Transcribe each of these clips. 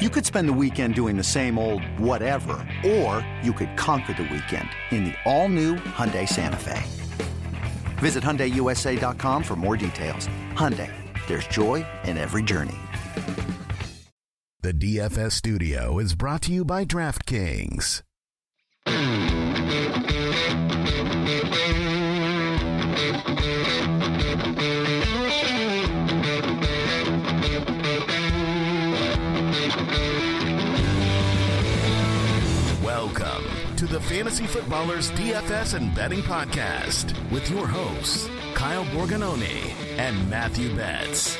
You could spend the weekend doing the same old whatever, or you could conquer the weekend in the all-new Hyundai Santa Fe. Visit HyundaiUSA.com for more details. Hyundai, there's joy in every journey. The DFS studio is brought to you by DraftKings. Fantasy Footballers DFS and Betting Podcast with your hosts, Kyle Borgognoni and Matthew Betz.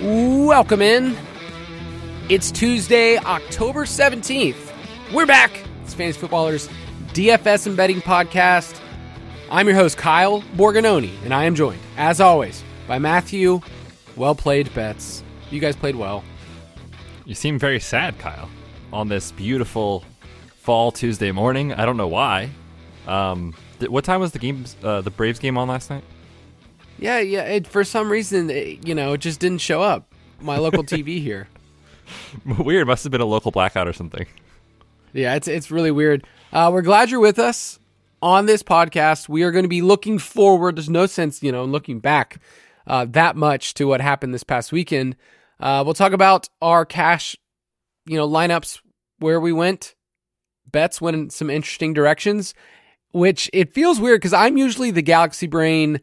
Welcome in. It's Tuesday, October 17th. We're back. It's Fantasy Footballers DFS and Betting Podcast. I'm your host, Kyle Borgognoni, and I am joined, as always, by Matthew. Well played, Betz. You guys played well. You seem very sad, Kyle, on this beautiful fall Tuesday morning. I don't know why. Um, th- what time was the game? Uh, the Braves game on last night? Yeah, yeah. It, for some reason, it, you know, it just didn't show up. My local TV here. Weird. Must have been a local blackout or something. Yeah, it's it's really weird. Uh, we're glad you're with us on this podcast. We are going to be looking forward. There's no sense, you know, looking back uh, that much to what happened this past weekend. Uh, we'll talk about our cash, you know, lineups where we went. Betz went in some interesting directions, which it feels weird because I'm usually the galaxy brain,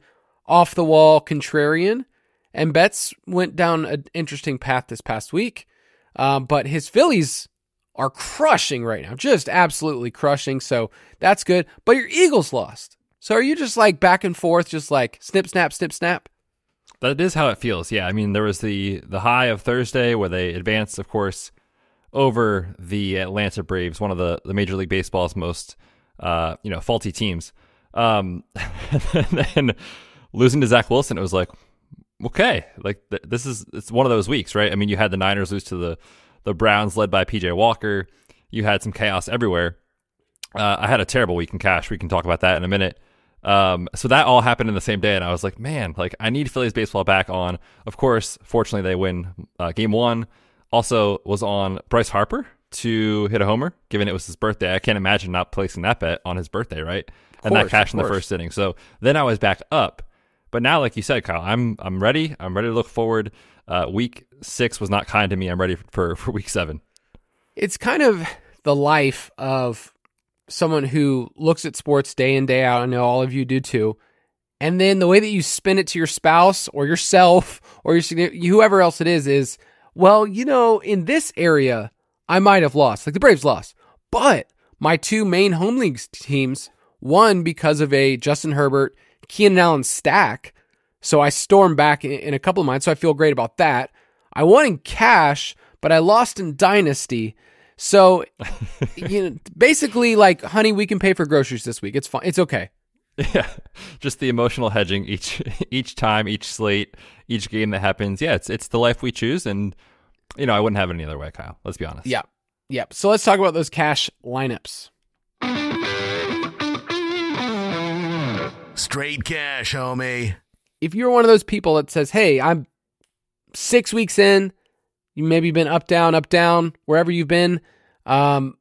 off the wall contrarian, and Betz went down an interesting path this past week. Um, but his Phillies are crushing right now, just absolutely crushing. So that's good. But your Eagles lost. So are you just like back and forth, just like snip, snap, snip, snap? That is how it feels. Yeah, I mean, there was the the high of Thursday where they advanced, of course, over the Atlanta Braves, one of the the Major League Baseball's most uh, you know faulty teams. Um, and then losing to Zach Wilson, it was like, okay, like th- this is it's one of those weeks, right? I mean, you had the Niners lose to the the Browns, led by PJ Walker. You had some chaos everywhere. Uh, I had a terrible week in cash. We can talk about that in a minute. Um, so that all happened in the same day, and I was like, man, like I need Phillies baseball back on. Of course, fortunately, they win uh, game one. Also, was on Bryce Harper to hit a homer, given it was his birthday. I can't imagine not placing that bet on his birthday, right? and that cash in the first inning. So then I was back up. But now, like you said, Kyle, I'm I'm ready. I'm ready to look forward. Uh, week six was not kind to me. I'm ready for for week seven. It's kind of the life of someone who looks at sports day in day out. I know all of you do too. And then the way that you spin it to your spouse or yourself or your whoever else it is is, well, you know, in this area, I might have lost. Like the Braves lost, but my two main home league teams won because of a Justin Herbert, Keenan Allen stack. So I stormed back in, a couple of mine. So I feel great about that. I won in cash, but I lost in dynasty. So, you know, basically, like, honey, we can pay for groceries this week. It's fine. It's okay. Yeah, just the emotional hedging each each time, each slate, each game that happens. Yeah, it's it's the life we choose, and you know I wouldn't have it any other way, Kyle. Let's be honest. Yeah, yeah. So let's talk about those cash lineups. Straight cash, homie. If you're one of those people that says, "Hey, I'm six weeks in," you maybe been up, down, up, down, wherever you've been. Um,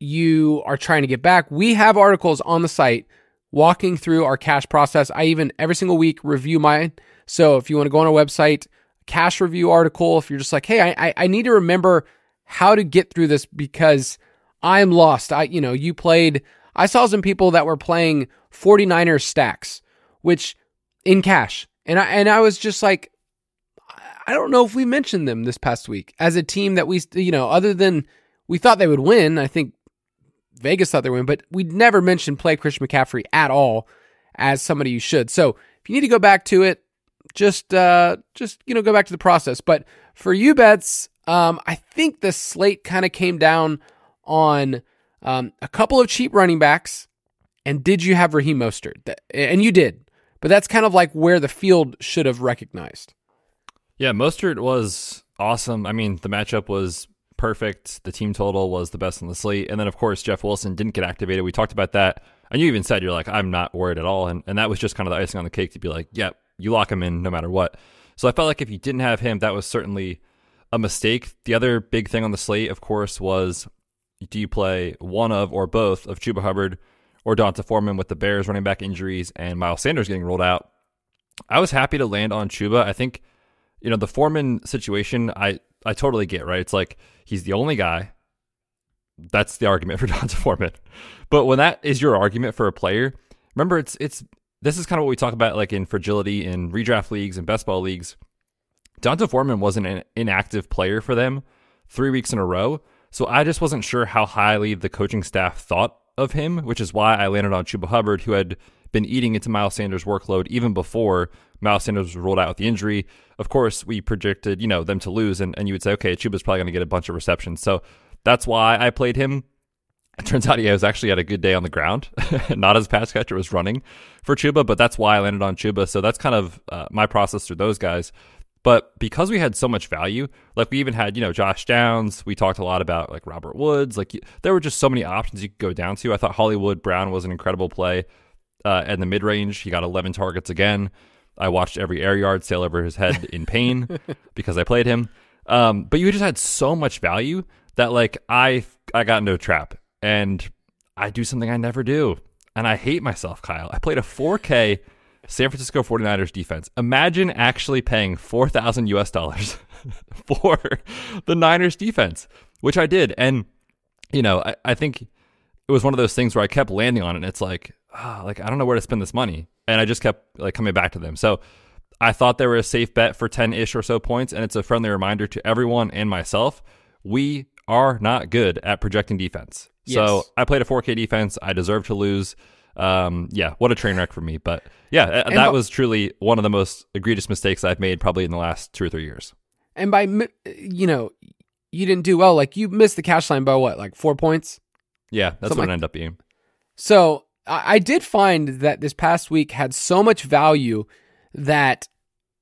you are trying to get back. We have articles on the site walking through our cash process. I even every single week review mine. So if you want to go on our website, cash review article, if you're just like, hey, I, I need to remember how to get through this because I'm lost. I, you know, you played, I saw some people that were playing 49ers stacks, which in cash. And I, and I was just like, I don't know if we mentioned them this past week as a team that we, you know, other than we thought they would win. I think Vegas thought they would win, but we'd never mentioned play Christian McCaffrey at all as somebody you should. So if you need to go back to it, just uh just you know go back to the process. But for you Betz, um, I think the slate kind of came down on um, a couple of cheap running backs. And did you have Raheem Mostert? And you did, but that's kind of like where the field should have recognized. Yeah, Mostert was awesome. I mean, the matchup was perfect. The team total was the best on the slate. And then, of course, Jeff Wilson didn't get activated. We talked about that. And you even said, you're like, I'm not worried at all. And, and that was just kind of the icing on the cake to be like, yep, yeah, you lock him in no matter what. So I felt like if you didn't have him, that was certainly a mistake. The other big thing on the slate, of course, was do you play one of or both of Chuba Hubbard or D'Onta Foreman with the Bears running back injuries and Miles Sanders getting rolled out? I was happy to land on Chuba. I think you know, the Foreman situation, I, I totally get, right? It's like he's the only guy. That's the argument for D'Onta Foreman. But when that is your argument for a player, remember it's it's this is kind of what we talk about like in fragility in redraft leagues and best ball leagues. D'Onta Foreman wasn't an inactive player for them three weeks in a row. So I just wasn't sure how highly the coaching staff thought of him, which is why I landed on Chuba Hubbard, who had been eating into Miles Sanders' workload even before Miles Sanders was ruled out with the injury. Of course, we predicted, you know, them to lose, and, and you would say, okay, Chuba's probably going to get a bunch of receptions. So that's why I played him. It turns out he was actually had a good day on the ground, not as pass catcher was running for Chuba, but that's why I landed on Chuba. So that's kind of uh, my process through those guys. But because we had so much value, like we even had, you know, Josh Downs, we talked a lot about like Robert Woods. Like there were just so many options you could go down to. I thought Hollywood Brown was an incredible play uh, in the mid range. He got 11 targets again. I watched every air yard sail over his head in pain because I played him. Um, but you just had so much value that like I I got into a trap and I do something I never do. And I hate myself, Kyle. I played a 4K San Francisco 49ers defense. Imagine actually paying 4,000 US dollars for the Niners defense, which I did. And, you know, I, I think it was one of those things where I kept landing on it. And it's like, oh, like I don't know where to spend this money, and I just kept like coming back to them. So I thought they were a safe bet for ten ish or so points, and it's a friendly reminder to everyone and myself: we are not good at projecting defense. Yes. So I played a 4K defense. I deserve to lose. Um, yeah, what a train wreck for me. But yeah, and that by, was truly one of the most egregious mistakes I've made probably in the last two or three years. And by you know, you didn't do well. Like you missed the cash line by what, like four points? Yeah, that's Something what like, it ended up being. So I did find that this past week had so much value that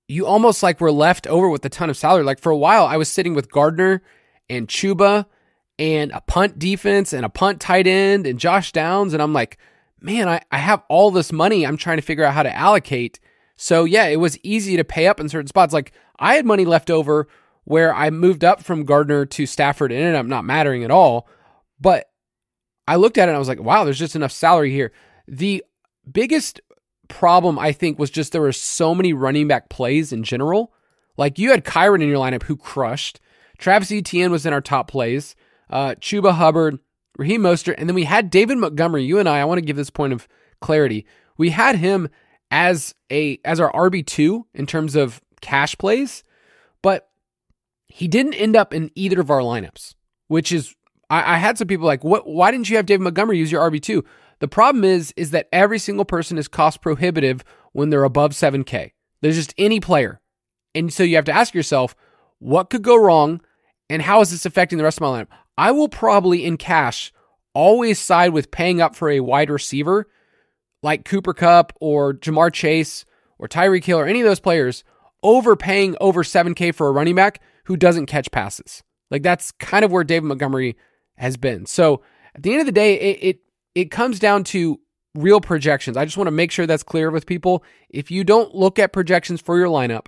you almost like were left over with a ton of salary. Like for a while, I was sitting with Gardner and Chuba and a punt defense and a punt tight end and Josh Downs. And I'm like, man, I, I have all this money. I'm trying to figure out how to allocate. So yeah, it was easy to pay up in certain spots. Like I had money left over where I moved up from Gardner to Stafford and ended up not mattering at all. But I looked at it and I was like, wow, there's just enough salary here. The biggest problem, I think, was just there were so many running back plays in general. Like you had Kyren in your lineup who crushed. Travis Etienne was in our top plays. Uh, Chuba Hubbard, Raheem Mostert, and then we had David Montgomery. You and I, I want to give this point of clarity. We had him as a as our RB two in terms of cash plays, but he didn't end up in either of our lineups, which is I, I had some people like, what? Why didn't you have David Montgomery use your RB two? The problem is, is that every single person is cost prohibitive when they're above 7K. There's just any player. And so you have to ask yourself, what could go wrong and how is this affecting the rest of my lineup? I will probably in cash always side with paying up for a wide receiver like Cooper Kupp or Ja'Marr Chase or Tyreek Hill or any of those players over paying over 7K for a running back who doesn't catch passes. Like that's kind of where David Montgomery has been. So at the end of the day, it, it, it comes down to real projections. I just want to make sure that's clear with people. If you don't look at projections for your lineup,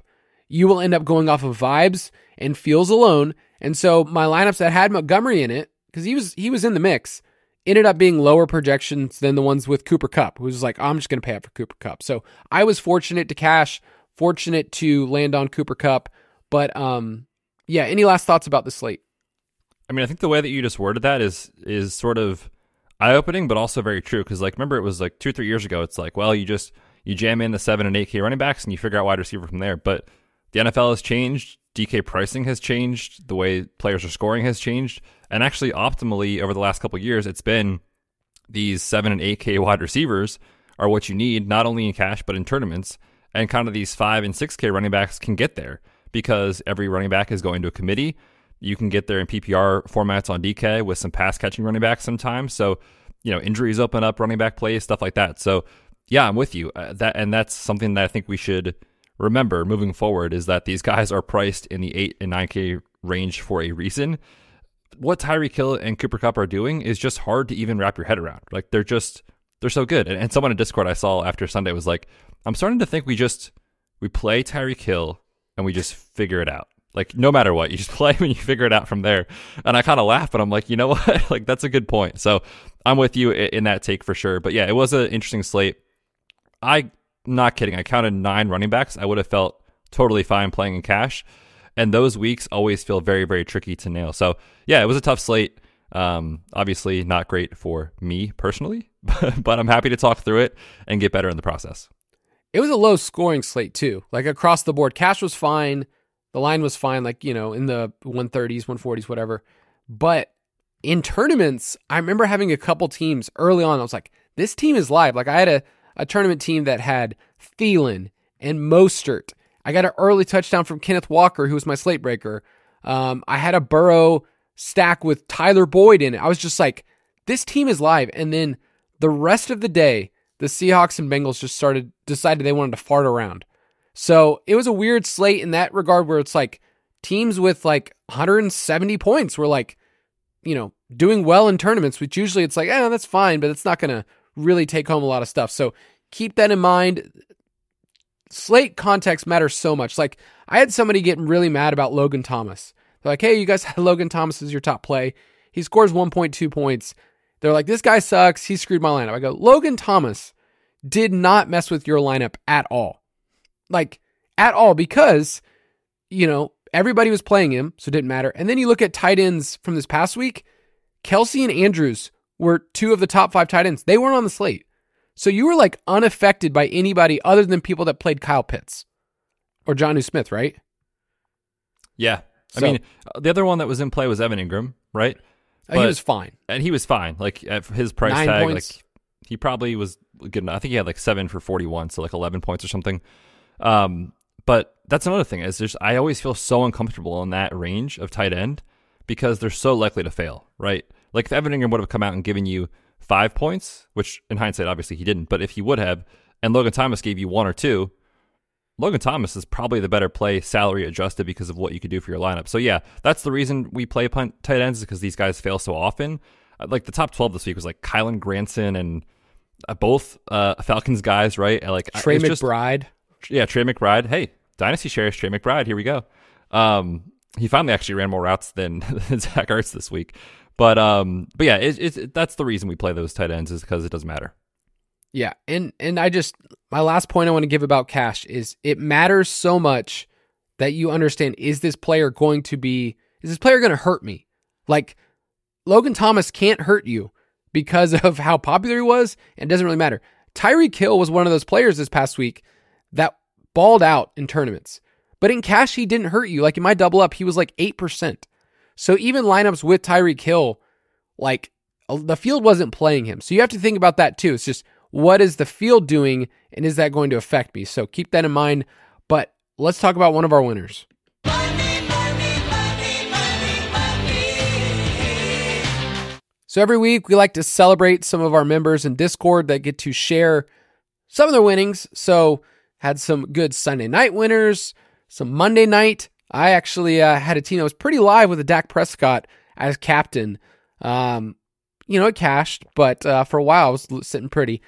you will end up going off of vibes and feels alone. And so my lineups that had Montgomery in it, because he was he was in the mix, ended up being lower projections than the ones with Cooper Kupp, who's like, I'm just gonna pay up for Cooper Kupp. So I was fortunate to cash, fortunate to land on Cooper Kupp. But um yeah, any last thoughts about the slate? I mean, I think the way that you just worded that is is sort of eye opening, but also very true. Because like, remember, it was like two three years ago. It's like, well, you just you jam in the seven and eight K running backs, and you figure out wide receiver from there. But the NFL has changed. DK pricing has changed. The way players are scoring has changed. And actually, optimally over the last couple years, it's been these seven and eight K wide receivers are what you need, not only in cash but in tournaments. And kind of these five and six K running backs can get there because every running back is going to a committee. You can get there in PPR formats on DK with some pass catching running backs sometimes. So, you know, injuries open up running back plays, stuff like that. So, yeah, I'm with you. Uh, that and that's something that I think we should remember moving forward is that these guys are priced in the 8 and 9k range for a reason. What Tyreek Hill and Cooper Kupp are doing is just hard to even wrap your head around. Like they're just they're so good. And, and someone in Discord I saw after Sunday was like, I'm starting to think we just we play Tyreek Hill and we just figure it out. Like no matter what, you just play and you figure it out from there. And I kind of laugh, but I'm like, you know what? like that's a good point. So I'm with you in that take for sure. But yeah, it was an interesting slate. I not kidding. I counted nine running backs. I would have felt totally fine playing in cash. And those weeks always feel very, very tricky to nail. So yeah, it was a tough slate. Um, obviously not great for me personally, but I'm happy to talk through it and get better in the process. It was a low scoring slate too. Like across the board, cash was fine. The line was fine, like, you know, in the 130s, 140s, whatever. But in tournaments, I remember having a couple teams early on. I was like, this team is live. Like I had a a tournament team that had Thielen and Mostert. I got an early touchdown from Kenneth Walker, who was my slate breaker. Um, I had a Burrow stack with Tyler Boyd in it. I was just like, this team is live. And then the rest of the day, the Seahawks and Bengals just started decided they wanted to fart around. So it was a weird slate in that regard where it's like teams with like 170 points were like, you know, doing well in tournaments, which usually it's like, eh, that's fine, but it's not going to really take home a lot of stuff. So keep that in mind. Slate context matters so much. Like I had somebody getting really mad about Logan Thomas. They're like, hey, you guys had Logan Thomas as your top play. He scores 1.2 points. They're like, this guy sucks. He screwed my lineup. I go, Logan Thomas did not mess with your lineup at all. Like, at all, because, you know, everybody was playing him, so it didn't matter. And then you look at tight ends from this past week Kelce and Andrews were two of the top five tight ends. They weren't on the slate. So you were like unaffected by anybody other than people that played Kyle Pitts or Jonnu Smith, right? Yeah. So, I mean, uh, the other one that was in play was Evan Engram, right? But, he was fine. And he was fine. Like at his price Nine tag, points. like he probably was good enough. I think he had like seven for 41, so like 11 points or something. Um, but that's another thing is just I always feel so uncomfortable in that range of tight end because they're so likely to fail, right? Like if Evan Engram would have come out and given you five points, which in hindsight, obviously he didn't, but if he would have, and Logan Thomas gave you one or two, Logan Thomas is probably the better play salary adjusted because of what you could do for your lineup. So yeah, that's the reason we play punt tight ends because these guys fail so often. Uh, like the top 12 this week was like Kylen Granson and uh, both uh, Falcons guys, right? Like Trey McBride. Just, yeah, Trey McBride. Hey, Dynasty shares Trey McBride. Here we go. Um, he finally actually ran more routes than, Zach Ertz this week. But um, but yeah, it, it, that's the reason we play those tight ends is because it doesn't matter. Yeah, and and I just my last point I want to give about cash is it matters so much that you understand is this player going to be is this player going to hurt me? Like Logan Thomas can't hurt you because of how popular he was and doesn't really matter. Tyreek Hill was one of those players this past week that balled out in tournaments. But in cash, he didn't hurt you. Like in my double up, he was like 8%. So even lineups with Tyreek Hill, like the field wasn't playing him. So you have to think about that too. It's just what is the field doing and is that going to affect me? So keep that in mind. But let's talk about one of our winners. So every week we like to celebrate some of our members in Discord that get to share some of their winnings. So had some good Sunday night winners, some Monday night. I actually uh, had a team that was pretty live with a Dak Prescott as captain. Um, you know, it cashed, but uh, for a while I was sitting pretty.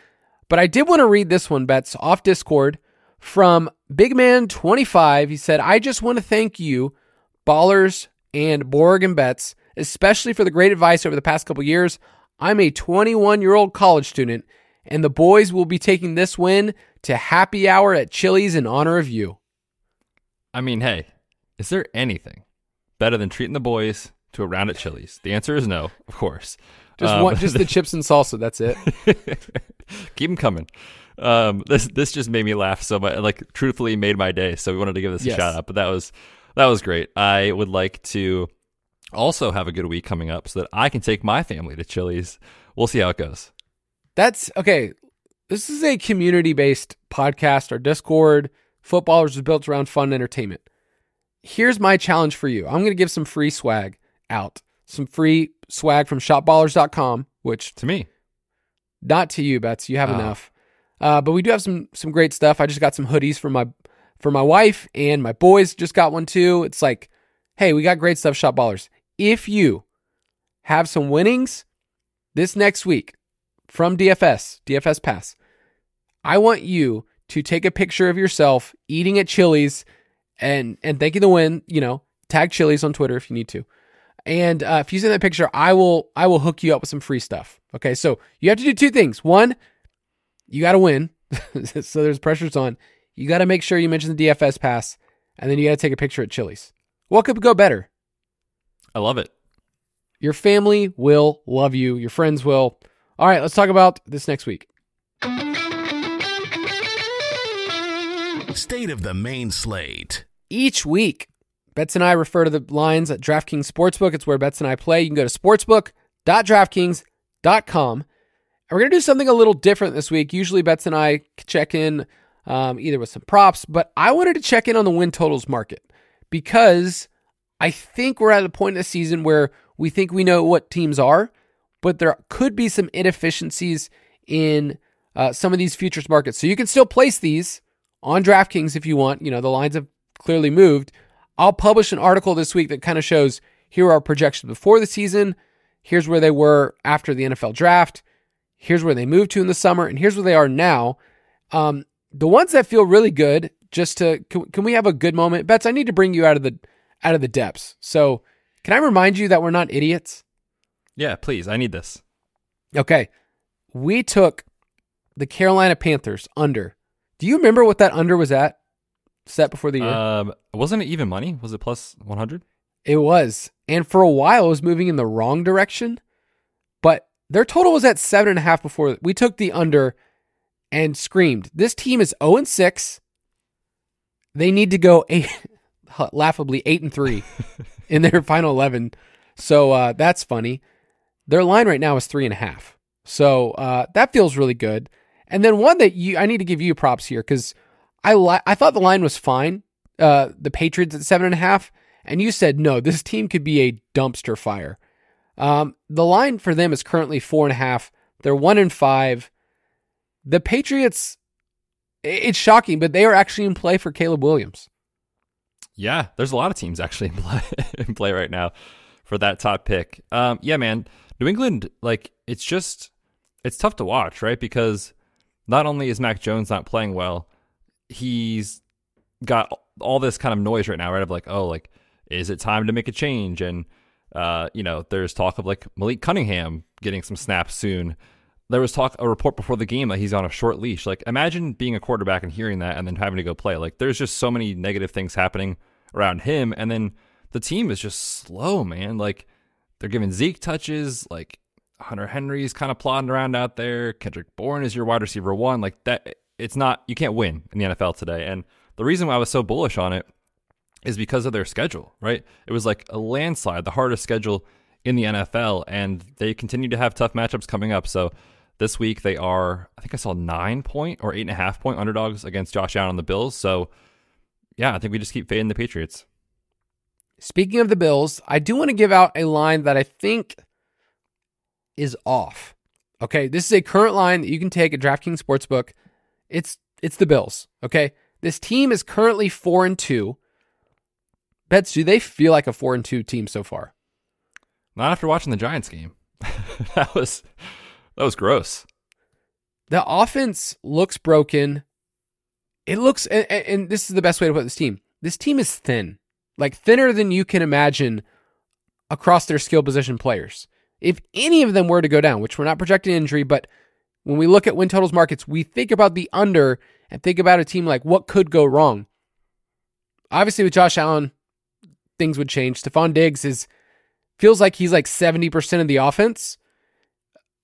But I did want to read this one, Betz, off Discord from Big Man 25. He said, I just want to thank you, Ballers and Borg and Betz, especially for the great advice over the past couple years. I'm a 21 year old college student, and the boys will be taking this win to happy hour at Chili's in honor of you. I mean, hey, is there anything better than treating the boys to a round at Chili's? The answer is no, of course. Just Um, one, just the chips and salsa. That's it. keep them coming. Um, this this just made me laugh so much. Like, truthfully, made my day. So we wanted to give this Yes. a shout out. But that was that was great. I would like to also have a good week coming up so that I can take my family to Chili's. We'll see how it goes. That's okay. This is a community based podcast. Our Discord, Footballers, is built around fun and entertainment. Here's my challenge for you I'm going to give some free swag out. Some free swag from shopballers.com, which To me, not to you, Betz. You have Oh. enough. Uh, but we do have some some great stuff. I just got some hoodies for my for my wife and my boys just got one too. It's like, hey, we got great stuff, Shop Ballers. If you have some winnings this next week from DFS, DFS Pass, I want you to take a picture of yourself eating at Chili's and and thanking the win. You know, tag Chili's on Twitter if you need to. And uh, if you send that picture, I will I will hook you up with some free stuff. Okay, so you have to do two things. One, you got to win, so there's pressures on. You got to make sure you mention the DFS pass, and then you got to take a picture at Chili's. What could go better? I love it. Your family will love you. Your friends will. All right, let's talk about this next week. State of the main slate. each week, Betz and I refer to the lines at DraftKings Sportsbook. It's where Betz and I play. You can go to sportsbook.draftkings.com. And we're going to do something a little different this week. Usually, Betz and I check in um, either with some props, but I wanted to check in on the win totals market because I think we're at a point in the season where we think we know what teams are, but there could be some inefficiencies in uh, some of these futures markets. So you can still place these on DraftKings if you want. You know, the lines have clearly moved. I'll publish an article this week that kind of shows here are our projections before the season. Here's where they were after the NFL draft. Here's where they moved to in the summer, and here's where they are now. Um, the ones that feel really good, just to can, can we have a good moment? Betz, I need to bring you out of the out of the depths. So, can I remind you that we're not idiots? Yeah, please. I need this. Okay, we took the Carolina Panthers under. Do you remember what that under was at? Set before the year. Um, wasn't it even money? Was it plus 100? It was. And for a while, it was moving in the wrong direction. But their total was at seven and a half before we took the under and screamed. This team is 0 and 6. They need to go eight, laughably 8 and 3 in their final 11. So uh, that's funny. Their line right now is three and a half. So uh, that feels really good. And then one that you, I need to give you props here because I li- I thought the line was fine. Uh, the Patriots at seven and a half, and you said no, this team could be a dumpster fire. Um, the line for them is currently four and a half. They're one and five. The Patriots, it's shocking, but they are actually in play for Caleb Williams. Yeah, there's a lot of teams actually in play, in play right now for that top pick. Um, yeah, man, New England, like it's just it's tough to watch, right? Because not only is Mac Jones not playing well, he's got all this kind of noise right now, right? Of like, oh, like is it time to make a change? And uh, you know, there's talk of like Malik Cunningham getting some snaps soon. There was talk a report before the game that he's on a short leash. Like imagine being a quarterback and hearing that and then having to go play. Like there's just so many negative things happening around him and then the team is just slow, man. Like they're giving Zeke touches, like Hunter Henry's kind of plodding around out there. Kendrick Bourne is your wide receiver one. Like that it's not you can't win in the NFL today. And the reason why I was so bullish on it is because of their schedule, right? It was like a landslide, the hardest schedule in the NFL, and they continue to have tough matchups coming up. So this week they are, I think I saw nine point or eight and a half point underdogs against Josh Allen and the Bills. So yeah, I think we just keep fading the Patriots. Speaking of the Bills, I do want to give out a line that I think is off. Okay, this is a current line that you can take at DraftKings Sportsbook. It's it's the Bills. Okay, this team is currently four and two. Betz, do they feel like a four and two team so far? Not after watching the Giants game. that was that was gross. The offense looks broken. It looks, and, and- and this is the best way to put this team. This team is thin, like thinner than you can imagine across their skill position players. If any of them were to go down, which we're not projecting injury, but when we look at win totals markets, we think about the under and think about a team like what could go wrong. Obviously, with Josh Allen, things would change. Stefon Diggs is feels like he's like 70% of the offense.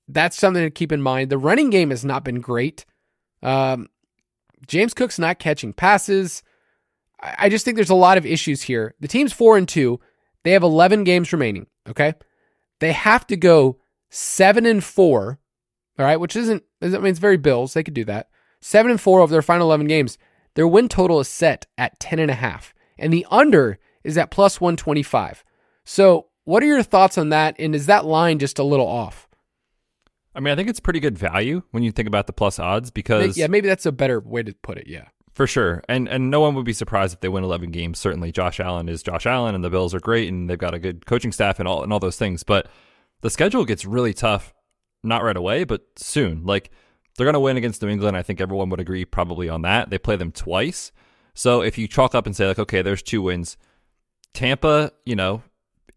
That's something to keep in mind. The running game has not been great. Um, James Cook's not catching passes. I, just think there's a lot of issues here. The team's four and two. They have 11 games remaining. Okay. They have to go seven and four. All right. Which isn't, I mean, it's very Bills. They could do that. Seven and four of their final 11 games. Their win total is set at 10 and a half. And the under is at plus 125. So, what are your thoughts on that? And is that line just a little off? I mean, I think it's pretty good value when you think about the plus odds because yeah, maybe that's a better way to put it. Yeah, for sure. And and no one would be surprised if they win 11 games. Certainly, Josh Allen is Josh Allen, and the Bills are great, and they've got a good coaching staff and all and all those things. But the schedule gets really tough, not right away, but soon. Like they're going to win against New England. I think everyone would agree probably on that. They play them twice. So if you chalk up and say like, okay, there's two wins, Tampa, you know,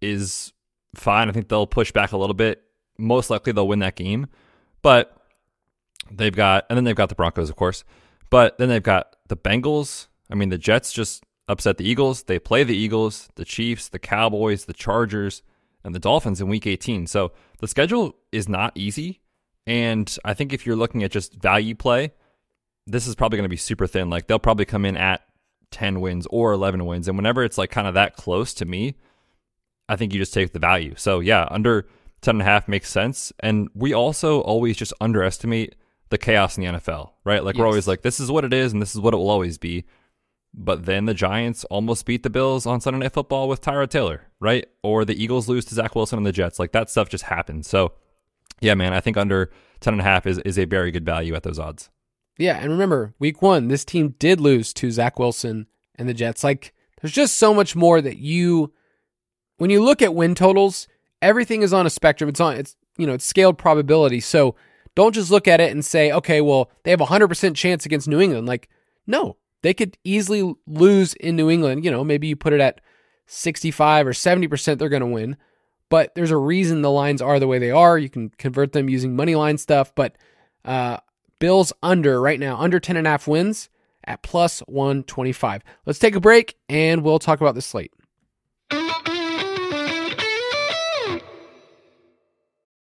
is fine. I think they'll push back a little bit. Most likely they'll win that game, but they've got and then they've got the Broncos, of course. But then they've got the Bengals. I mean, the Jets just upset the Eagles. They play the Eagles, the Chiefs, the Cowboys, the Chargers, and the Dolphins in Week 18. So the schedule is not easy. And I think if you're looking at just value play, this is probably going to be super thin. Like they'll probably come in at 10 wins or 11 wins. And whenever it's like kind of that close to me, I think you just take the value. So yeah, under 10 and a half makes sense. And we also always just underestimate the chaos in the NFL, right? Like yes. we're always like, this is what it is and this is what it will always be. But then the Giants almost beat the Bills on Sunday Night Football with Tyrod Taylor, right? Or the Eagles lose to Zach Wilson and the Jets. Like that stuff just happens. So yeah, man, I think under 10 and a half is, is a very good value at those odds. Yeah, and remember, week one, this team did lose to Zach Wilson and the Jets. Like, there's just so much more that you, when you look at win totals, everything is on a spectrum. It's on, it's, you know, it's scaled probability. So don't just look at it and say, okay, well, they have a 100% chance against New England. Like, no, they could easily lose in New England. You know, maybe you put it at 65 or 70% they're going to win but there's a reason the lines are the way they are. You can convert them using money line stuff, but uh, Bills under right now, under 10 and a half wins at plus 125. Let's take a break and we'll talk about the slate.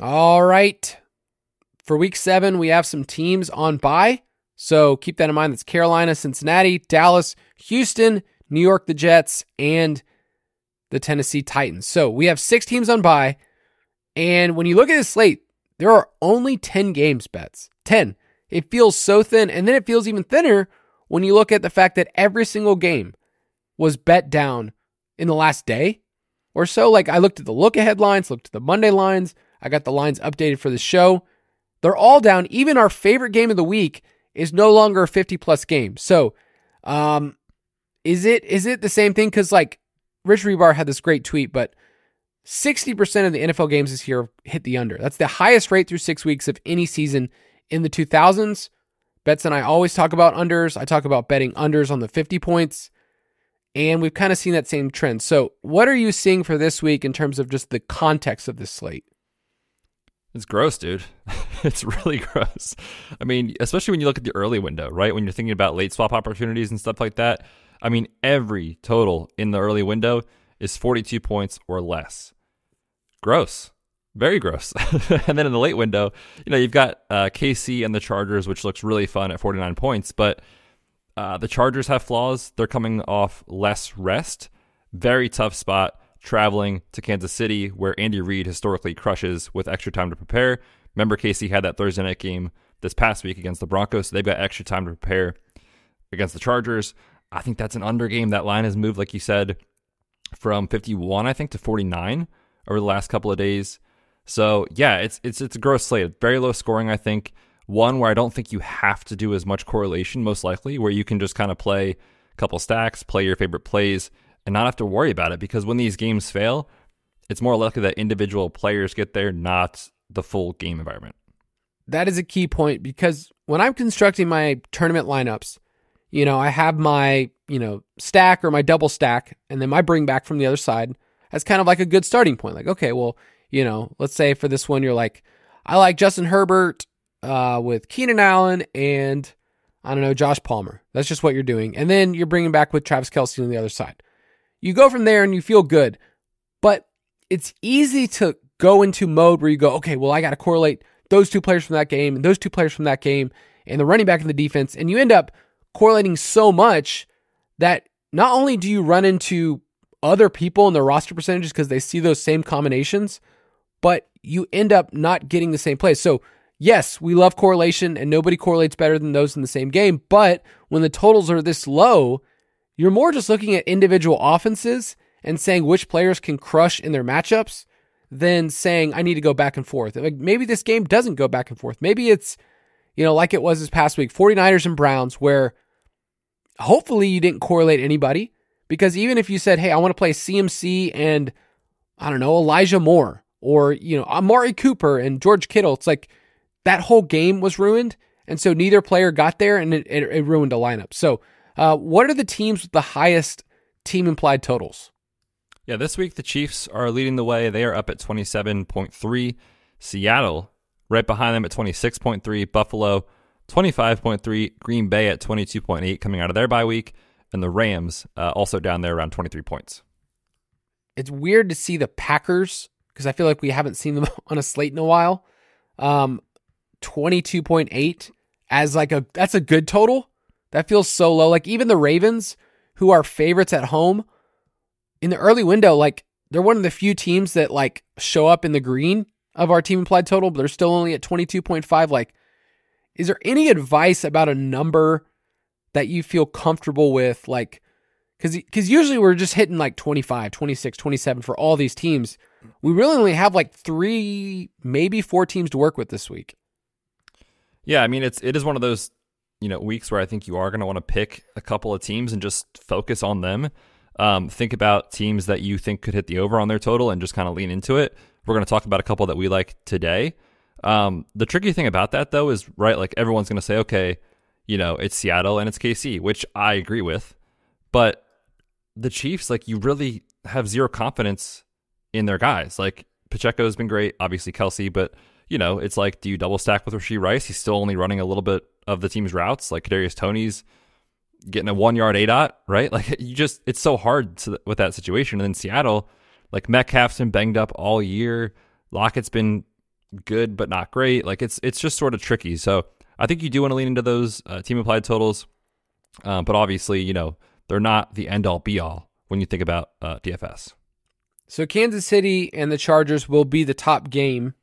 All right. For week seven, we have some teams on bye. So keep that in mind. That's Carolina, Cincinnati, Dallas, Houston, New York, the Jets, and the Tennessee Titans. So we have six teams on bye. And when you look at the slate, there are only 10 games Betz. 10. It feels so thin. And then it feels even thinner when you look at the fact that every single game was bet down in the last day or so. Like I looked at the look ahead lines, looked at the Monday lines. I got the lines updated for the show. They're all down. Even our favorite game of the week is no longer a 50 plus game. So, um, is it is it the same thing? Because like Rich Hribar had this great tweet, but 60% of the NFL games this year hit the under. That's the highest rate through six weeks of any season in the 2000s. Betz and I always talk about unders. I talk about betting unders on the 50 points. And we've kind of seen that same trend. So, what are you seeing for this week in terms of just the context of this slate? It's gross, dude. it's really gross. I mean, especially when you look at the early window, right? When you're thinking about late swap opportunities and stuff like that. I mean, every total in the early window is 42 points or less. Gross. Very gross. and then in the late window, you know, you've got uh, KC and the Chargers, which looks really fun at 49 points, but uh, the Chargers have flaws. They're coming off less rest. Very tough spot traveling to Kansas City, where Andy Reid historically crushes with extra time to prepare. Remember, KC had that Thursday night game this past week against the Broncos, so they've got extra time to prepare against the Chargers. I think that's an under game. That line has moved, like you said, from 51, I think, to 49 over the last couple of days. So yeah, it's it's it's a gross slate. Very low scoring, I think. One where I don't think you have to do as much correlation, most likely, where you can just kind of play a couple stacks, play your favorite plays, and not have to worry about it. Because when these games fail, it's more likely that individual players get there, not the full game environment. That is a key point because when I'm constructing my tournament lineups, you know, I have my, you know, stack or my double stack, and then my bring back from the other side as kind of like a good starting point. Like, okay, well, you know, let's say for this one, you're like, I like Justin Herbert uh, with Keenan Allen and I don't know, Josh Palmer. That's just what you're doing. And then you're bringing back with Travis Kelce on the other side. You go from there and you feel good, but it's easy to go into mode where you go, okay, well, I got to correlate those two players from that game and those two players from that game and the running back and the defense. And you end up correlating so much that not only do you run into other people in their roster percentages because they see those same combinations, but you end up not getting the same plays. So, yes, we love correlation and nobody correlates better than those in the same game. But when the totals are this low, you're more just looking at individual offenses and saying which players can crush in their matchups than saying I need to go back and forth. Like maybe this game doesn't go back and forth. Maybe it's, you know, like it was this past week, 49ers and Browns, where hopefully you didn't correlate anybody. Because even if you said, hey, I want to play CMC and I don't know, Elijah Moore or, you know, Amari Cooper and George Kittle, it's like that whole game was ruined. And so neither player got there and it, it, it ruined a lineup. So, uh, what are the teams with the highest team implied totals? Yeah, this week the Chiefs are leading the way. They are up at 27.3. Seattle right behind them at 26.3. Buffalo 25.3. Green Bay at 22.8 coming out of their bye week. And the Rams uh, also down there around 23 points. It's weird to see the Packers because I feel like we haven't seen them on a slate in a while. Um, 22.8 as like a that's a good total. That feels so low. Like even the Ravens, who are favorites at home, in the early window, like they're one of the few teams that like show up in the green of our team implied total, but they're still only at 22.5. Like, is there any advice about a number that you feel comfortable with? Like, because because usually we're just hitting like 25, 26, 27 for all these teams. We really only have like three, maybe four teams to work with this week. Yeah, I mean it's it is one of those you know weeks where I think you are going to want to pick a couple of teams and just focus on them. Um, think about teams that you think could hit the over on their total and just kind of lean into it. We're going to talk about a couple that we like today. Um, the tricky thing about that though is right, like everyone's going to say, okay, you know, it's Seattle and it's KC, which I agree with, but the Chiefs, like you really have zero confidence in their guys. Like Pacheco has been great, obviously Kelce, but you know, it's like, do you double stack with Rashee Rice? He's still only running a little bit of the team's routes. Like Kadarius Toney's getting a one yard aDOT, right? Like you just, it's so hard to, with that situation. And then Seattle, like Metcalf's been banged up all year. Lockett's been good but not great. Like it's it's just sort of tricky. So I think you do want to lean into those uh, team implied totals, uh, but obviously, you know, they're not the end all be all when you think about uh, DFS. So Kansas City and the Chargers will be the top game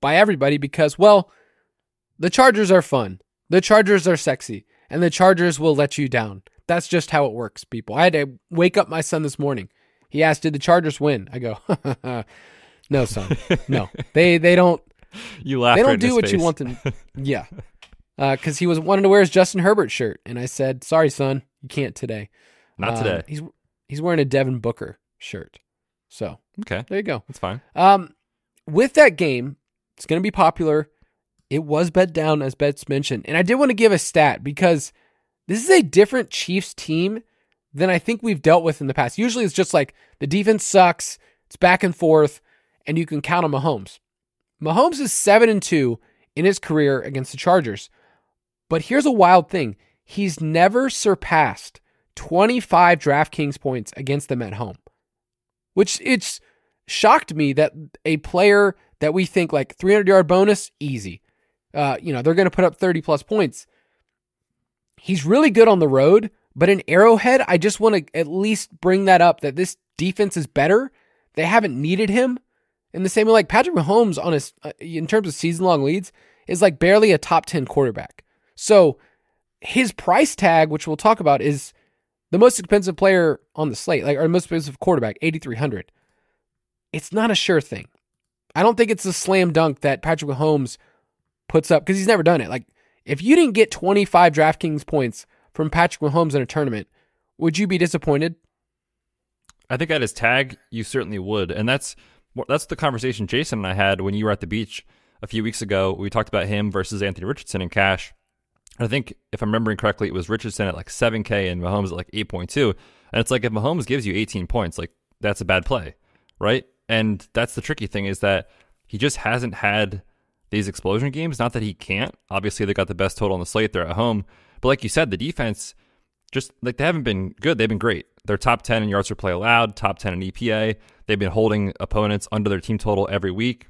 by everybody because, well, the Chargers are fun, the Chargers are sexy, and the Chargers will let you down. That's just how it works, people. I had to wake up my son this morning. He asked, "Did the Chargers win?" I go, "No, son. No. They they don't. You laugh. They don't right do what you want them. Yeah, because uh, he was wanting to wear his Justin Herbert shirt, and I said, "Sorry, son, you can't today. Not today. Um, he's he's wearing a Devin Booker shirt. So okay, there you go. That's fine. Um, with that game, it's going to be popular. It was bet down, as Betz mentioned, and I did want to give a stat because this is a different Chiefs team than I think we've dealt with in the past. Usually, it's just like the defense sucks, it's back and forth, and you can count on Mahomes. Mahomes is 7 and 2 in his career against the Chargers. But here's a wild thing. He's never surpassed 25 DraftKings points against them at home. Which it's shocked me that a player that we think like 300 yard bonus easy. Uh, you know, they're going to put up 30 plus points. He's really good on the road, but in Arrowhead, I just want to at least bring that up that this defense is better. They haven't needed him in the same way like Patrick Mahomes on his uh, in terms of season long leads is like barely a top 10 quarterback. So his price tag, which we'll talk about, is the most expensive player on the slate, like our most expensive quarterback, 8300. It's not a sure thing. I don't think it's a slam dunk that Patrick Mahomes puts up because he's never done it. Like if you didn't get 25 DraftKings points from Patrick Mahomes in a tournament, would you be disappointed? I think at his tag, you certainly would, and that's that's the conversation Jason and I had when you were at the beach a few weeks ago. We talked about him versus Anthony Richardson in cash. I think if I'm remembering correctly, it was Richardson at like 7K and Mahomes at like 8.2. And it's like if Mahomes gives you 18 points, like that's a bad play, right? And that's the tricky thing is that he just hasn't had these explosion games. Not that he can't. Obviously, they got the best total on the slate. They're at home. But like you said, the defense just like they haven't been good. They've been great. They're top 10 in yards per play allowed, top 10 in EPA. They've been holding opponents under their team total every week.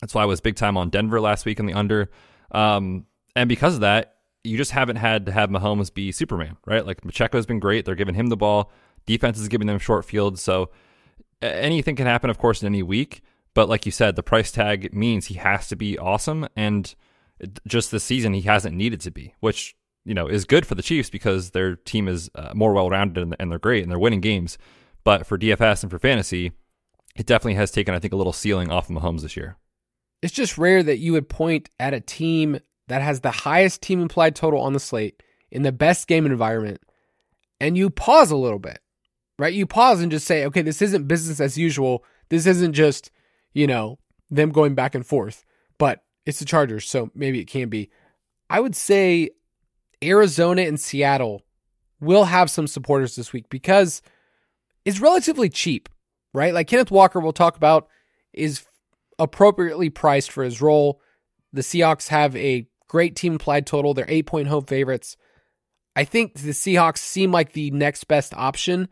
That's why I was big time on Denver last week in the under. Um, and because of that, you just haven't had to have Mahomes be Superman, right? Like Pacheco's been great. They're giving him the ball. Defense is giving them short fields. So anything can happen, of course, in any week. But like you said, the price tag means he has to be awesome. And just this season, he hasn't needed to be, which, you know, is good for the Chiefs because their team is uh, more well rounded and, and they're great and they're winning games. But for DFS and for fantasy, it definitely has taken, I think, a little ceiling off of Mahomes this year. It's just rare that you would point at a team that has the highest team implied total on the slate in the best game environment and you pause a little bit, right? You pause and just say, okay, this isn't business as usual. This isn't just, you know, them going back and forth, but it's the Chargers, so maybe it can be. I would say Arizona and Seattle will have some supporters this week because it's relatively cheap right? Like Kenneth Walker, we'll talk about, is appropriately priced for his role. The Seahawks have a great team implied total. They're eight point home favorites. I think the Seahawks seem like the next best option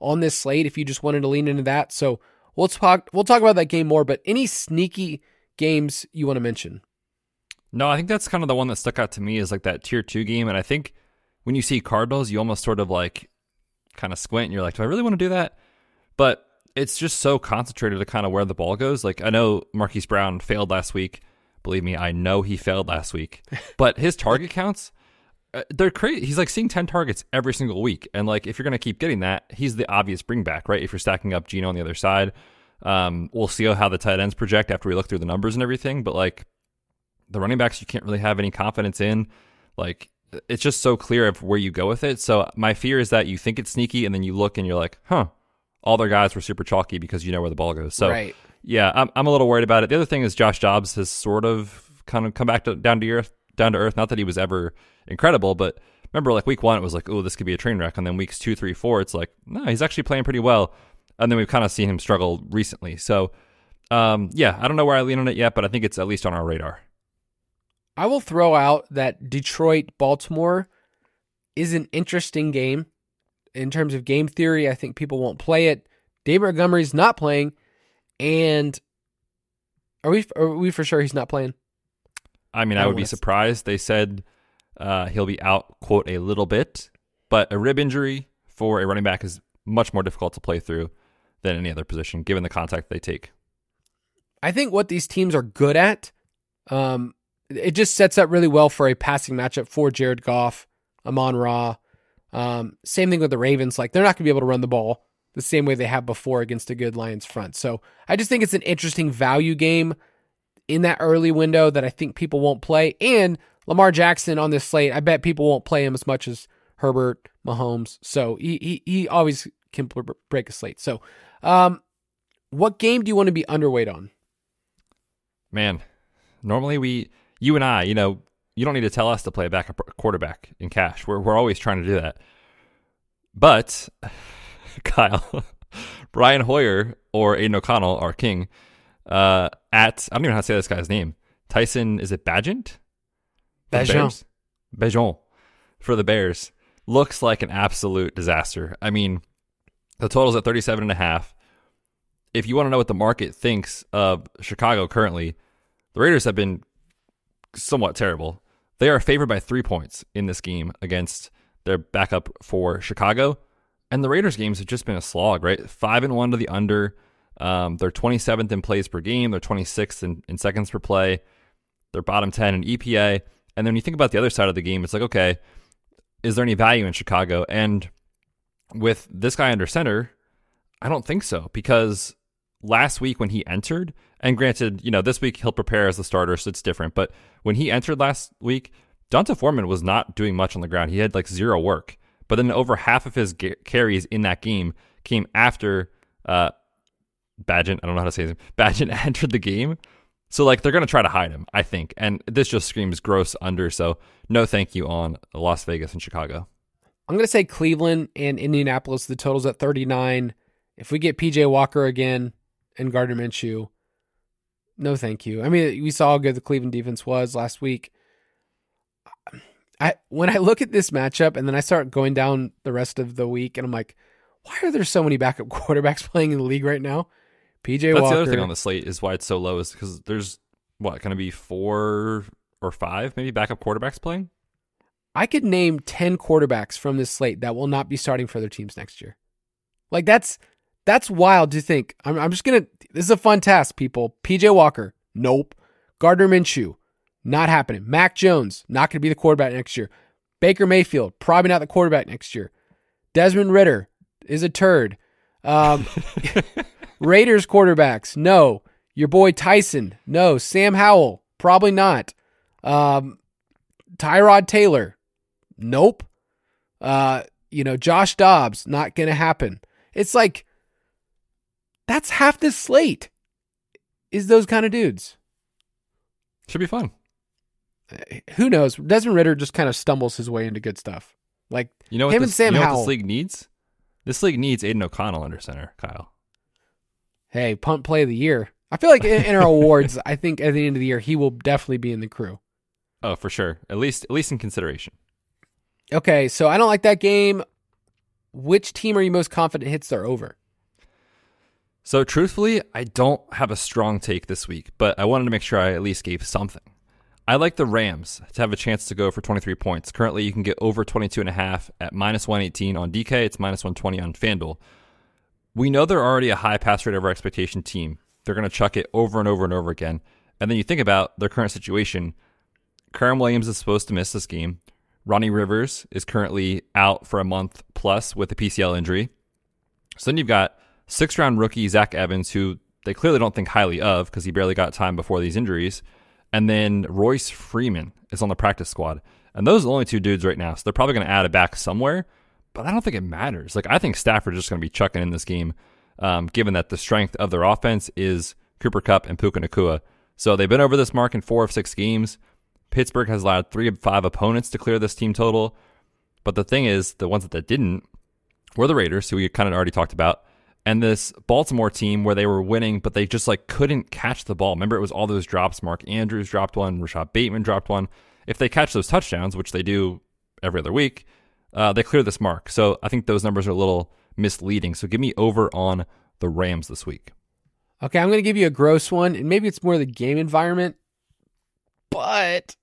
on this slate if you just wanted to lean into that. So we'll talk we'll talk about that game more, but any sneaky games you want to mention? No, I think that's kind of the one that stuck out to me is like that tier two game. And I think when you see Cardinals, you almost sort of like kind of squint and you're like, do I really want to do that? But it's just so concentrated to kind of where the ball goes. Like I know Marquise Brown failed last week. Believe me, I know he failed last week. But his target counts, they're crazy. He's like seeing 10 targets every single week. And like if you're going to keep getting that, he's the obvious bring back, right? If you're stacking up Gino on the other side. Um, we'll see how the tight ends project after we look through the numbers and everything. But like the running backs, you can't really have any confidence in. Like it's just so clear of where you go with it. So my fear is that you think it's sneaky and then you look and you're like, huh, all their guys were super chalky because you know where the ball goes. So right. yeah, I'm, I'm a little worried about it. The other thing is Josh Dobbs has sort of kind of come back to, down to earth, down to earth. Not that he was ever incredible, but remember like week one, it was like, oh, this could be a train wreck, and then weeks two, three, four, it's like, no, he's actually playing pretty well. And then we've kind of seen him struggle recently. So um, yeah, I don't know where I lean on it yet, but I think it's at least on our radar. I will throw out that Detroit Baltimore is an interesting game in terms of game theory, I think people won't play it. David Montgomery's not playing, and are we are we for sure he's not playing? I mean, I, would be surprised. They said uh, he'll be out, quote, a little bit, but a rib injury for a running back is much more difficult to play through than any other position, given the contact they take. I think what these teams are good at, um, it just sets up really well for a passing matchup for Jared Goff, Amon Ra, um, same thing with the Ravens. Like they're not going to be able to run the ball the same way they have before against a good Lions front. So I just think it's an interesting value game in that early window that I think people won't play. And Lamar Jackson on this slate, I bet people won't play him as much as Herbert, Mahomes. So he he, he always can break a slate. So, um, what game do you want to be underweight on? Man, normally we, you and I, you know, you don't need to tell us to play a backup quarterback in cash. We're we're always trying to do that. But Kyle, Brian Hoyer or Aidan O'Connell, our king, uh, at I don't even know how to say this guy's name. Tyson, is it Bagent? For the Bagent. Bears? Bagent for the Bears looks like an absolute disaster. I mean, the total's at 37 and a half. If you want to know what the market thinks of Chicago currently, the Raiders have been somewhat terrible. They are favored by three points in this game against their backup for Chicago. And the Raiders games have just been a slog, right? Five and one to the under. Um, they're 27th in plays per game. They're 26th in, in seconds per play. They're bottom 10 in EPA. And then when you think about the other side of the game, it's like, okay, is there any value in Chicago? And with this guy under center, I don't think so because last week when he entered, and granted, you know, this week he'll prepare as the starter, so it's different. But when he entered last week, D'Onta Foreman was not doing much on the ground. He had like zero work. But then over half of his ga- carries in that game came after uh, Bagent. I don't know how to say his name. Entered the game. So like they're gonna try to hide him, I think. And this just screams gross under. So no thank you on Las Vegas and Chicago. I'm to say Cleveland and Indianapolis. The total's at 39. If we get PJ Walker again and Gardner Minshew, no thank you. I mean, we saw how good the Cleveland defense was last week. I when I look at this matchup and then I start going down the rest of the week and I'm like, why are there so many backup quarterbacks playing in the league right now? PJ That's Walker. the other thing on the slate is why it's so low is because there's what going to be four or five maybe backup quarterbacks playing. I could name 10 quarterbacks from this slate that will not be starting for their teams next year. Like that's that's wild to think. I'm, I'm just gonna. This is a fun task, people. PJ Walker, nope. Gardner Minshew, not happening. Mac Jones, not gonna be the quarterback next year. Baker Mayfield, probably not the quarterback next year. Desmond Ridder is a turd. Um, Raiders quarterbacks, no. Your boy Tyson, no. Sam Howell, probably not. Um, Tyrod Taylor, nope. Uh, you know, Josh Dobbs, not gonna happen. It's like that's half the slate. Is those kind of dudes? Should be fun. Who knows? Desmond Ridder just kind of stumbles his way into good stuff. Like You know what him this, and Sam you know Howell. this league needs? This league needs Aidan O'Connell under center, Kyle. Hey, punt play of the year. I feel like in, in our awards, I think at the end of the year he will definitely be in the crew. Oh, for sure. At least at least in consideration. Okay, so I don't like that game. Which team are you most confident hits their over? So truthfully, I don't have a strong take this week, but I wanted to make sure I at least gave something. I like the Rams to have a chance to go for 23 points. Currently, you can get over 22 and a half at minus 118 on DK. It's minus 120 on FanDuel. We know they're already a high pass rate over expectation team. They're going to chuck it over and over and over again. And then you think about their current situation. Kyren Williams is supposed to miss this game. Ronnie Rivers is currently out for a month plus with a PCL injury. So then you've got six round rookie Zach Evans, who they clearly don't think highly of because he barely got time before these injuries. And then Royce Freeman is on the practice squad. And those are the only two dudes right now. So they're probably going to add it back somewhere. But I don't think it matters. Like, I think Stafford is just going to be chucking in this game, um, given that the strength of their offense is Cooper Kupp and Puka Nacua. So they've been over this mark in four of six games. Pittsburgh has allowed three of five opponents to clear this team total. But the thing is, the ones that didn't were the Raiders, who we kind of already talked about, and this Baltimore team where they were winning, but they just like couldn't catch the ball. Remember, it was all those drops. Mark Andrews dropped one, Rashod Bateman dropped one. If they catch those touchdowns, which they do every other week, uh, they clear this mark. So I think those numbers are a little misleading. So give me over on the Rams this week. Okay, I'm going to give you a gross one, and maybe it's more the game environment, but